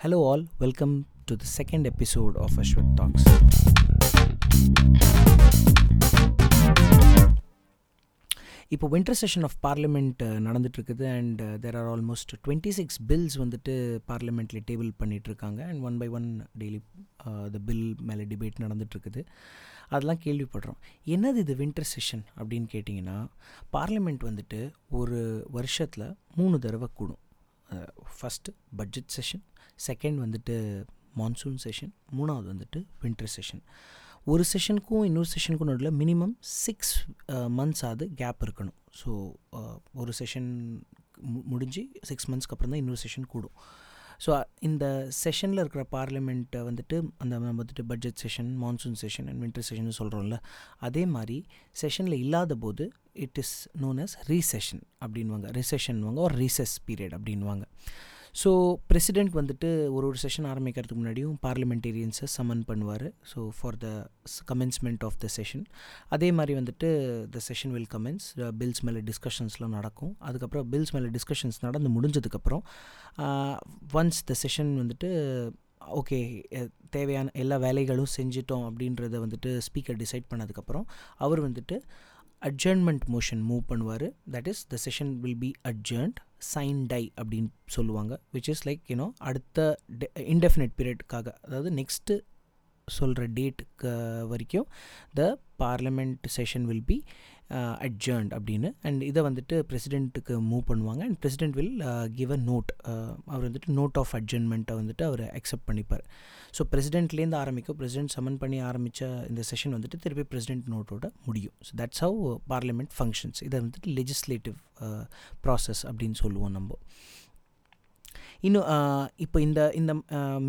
Hello, all. Welcome to the second episode of Ashwat Talks. இப்போ winter session of parliament நடந்துட்டுருக்குது and there are almost twenty six bills வந்துட்டு பார்லிமெண்ட்டில் table பண்ணிகிட்ருக்காங்க and one by one daily the uh, bill மேலே debate நடந்துட்டுருக்குது அதெல்லாம் கேள்விப்படுறோம் என்னது இது வின்டர் செஷன் அப்படின்னு கேட்டிங்கன்னா பார்லிமெண்ட் வந்துட்டு ஒரு வருஷத்தில் மூணு தடவை கூடும் ஃபஸ்ட்டு பட்ஜெட் செஷன் செகண்ட் வந்துட்டு மான்சூன் செஷன் மூணாவது வந்துட்டு வின்டர் செஷன் ஒரு செஷனுக்கும் இன்னொரு செஷனுக்கும் நடுவில் மினிமம் சிக்ஸ் மந்த்ஸ் ஆகுது கேப் இருக்கணும். ஸோ ஒரு செஷன் முடிஞ்சு சிக்ஸ் மந்த்ஸ்க்கு அப்புறம் தான் இன்னொரு செஷன் கூடும். ஸோ இந்த செஷனில் இருக்கிற பார்லிமெண்ட்டை வந்துட்டு அந்த நம்ம வந்துட்டு budget session monsoon session and winter session சொல்கிறோம்ல அதே மாதிரி செஷனில் இல்லாத போது it is known as recession அப்படின்வாங்க ரிசெஷன்வாங்க ஒரு ரீசெஸ் பீரியட் அப்படின்வாங்க ஸோ பிரசிடெண்ட் வந்துட்டு ஒரு ஒரு செஷன் ஆரம்பிக்கிறதுக்கு முன்னாடியும் பார்லிமெண்டேரியன்ஸை சம்மன் பண்ணுவார். So for the commencement of the session அதே மாதிரி வந்துட்டு the session will commence bills மேலே டிஸ்கஷன்ஸ்லாம் நடக்கும். அதுக்கப்புறம் பில்ஸ் மேலே டிஸ்கஷன்ஸ் நடந்து முடிஞ்சதுக்கப்புறம் ஒன்ஸ் த செஷன் வந்துட்டு ஓகே தேவையான எல்லா வேலைகளும் செஞ்சிட்டோம் அப்படின்றத வந்துட்டு ஸ்பீக்கர் டிசைட் பண்ணதுக்கப்புறம் அவர் வந்துட்டு அட்ஜர்ன்மெண்ட் மோஷன் மூவ் பண்ணுவார். That is the session will be adjourned sine die அப்படின்னு சொல்லுவாங்க. Which is like you know அடுத்த இன்டெஃபினட் பீரியடுக்காக அதாவது நெக்ஸ்ட்டு சொல்கிற டேட்டுக்கு வரைக்கும் the parliament session will be adjourned அப்படின்னு. அண்ட் இதை வந்துட்டு பிரசிடெண்ட்டுக்கு மூவ் பண்ணுவாங்க. And president will give a note அவர் வந்துட்டு நோட் ஆஃப் அட்ஜர்ன்மெண்ட்டை வந்துட்டு அவர் அக்செப்ட் பண்ணிப்பார். ஸோ பிரசிடென்ட்லேருந்து ஆரம்பிக்கும். பிரசிடென்ட் சமன் பண்ணி ஆரம்பித்த இந்த செஷன் வந்துட்டு திருப்பி பிரசிடென்ட் நோட்டோட முடியும். So that's how parliament functions இதை வந்துட்டு லெஜிஸ்லேட்டிவ் ப்ராசஸ் uh, அப்படின்னு சொல்லுவோம் நம்ம. இன்னும் இப்போ இந்த இந்த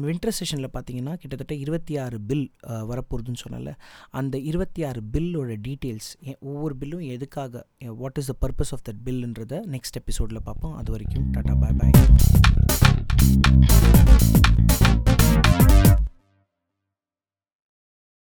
வின்டர் செஷனில் பார்த்தீங்கன்னா கிட்டத்தட்ட இருபத்தி ஆறு பில் வரப்போகுதுன்னு சொன்னல அந்த இருபத்தி ஆறு பில்லோட டீட்டெயில்ஸ் ஒவ்வொரு பில்லும் எதுக்காக what is the purpose of that பில்ன்றத next எபிசோடில் பார்ப்போம் அது வரைக்கும் டாட்டா பாய் பாய்.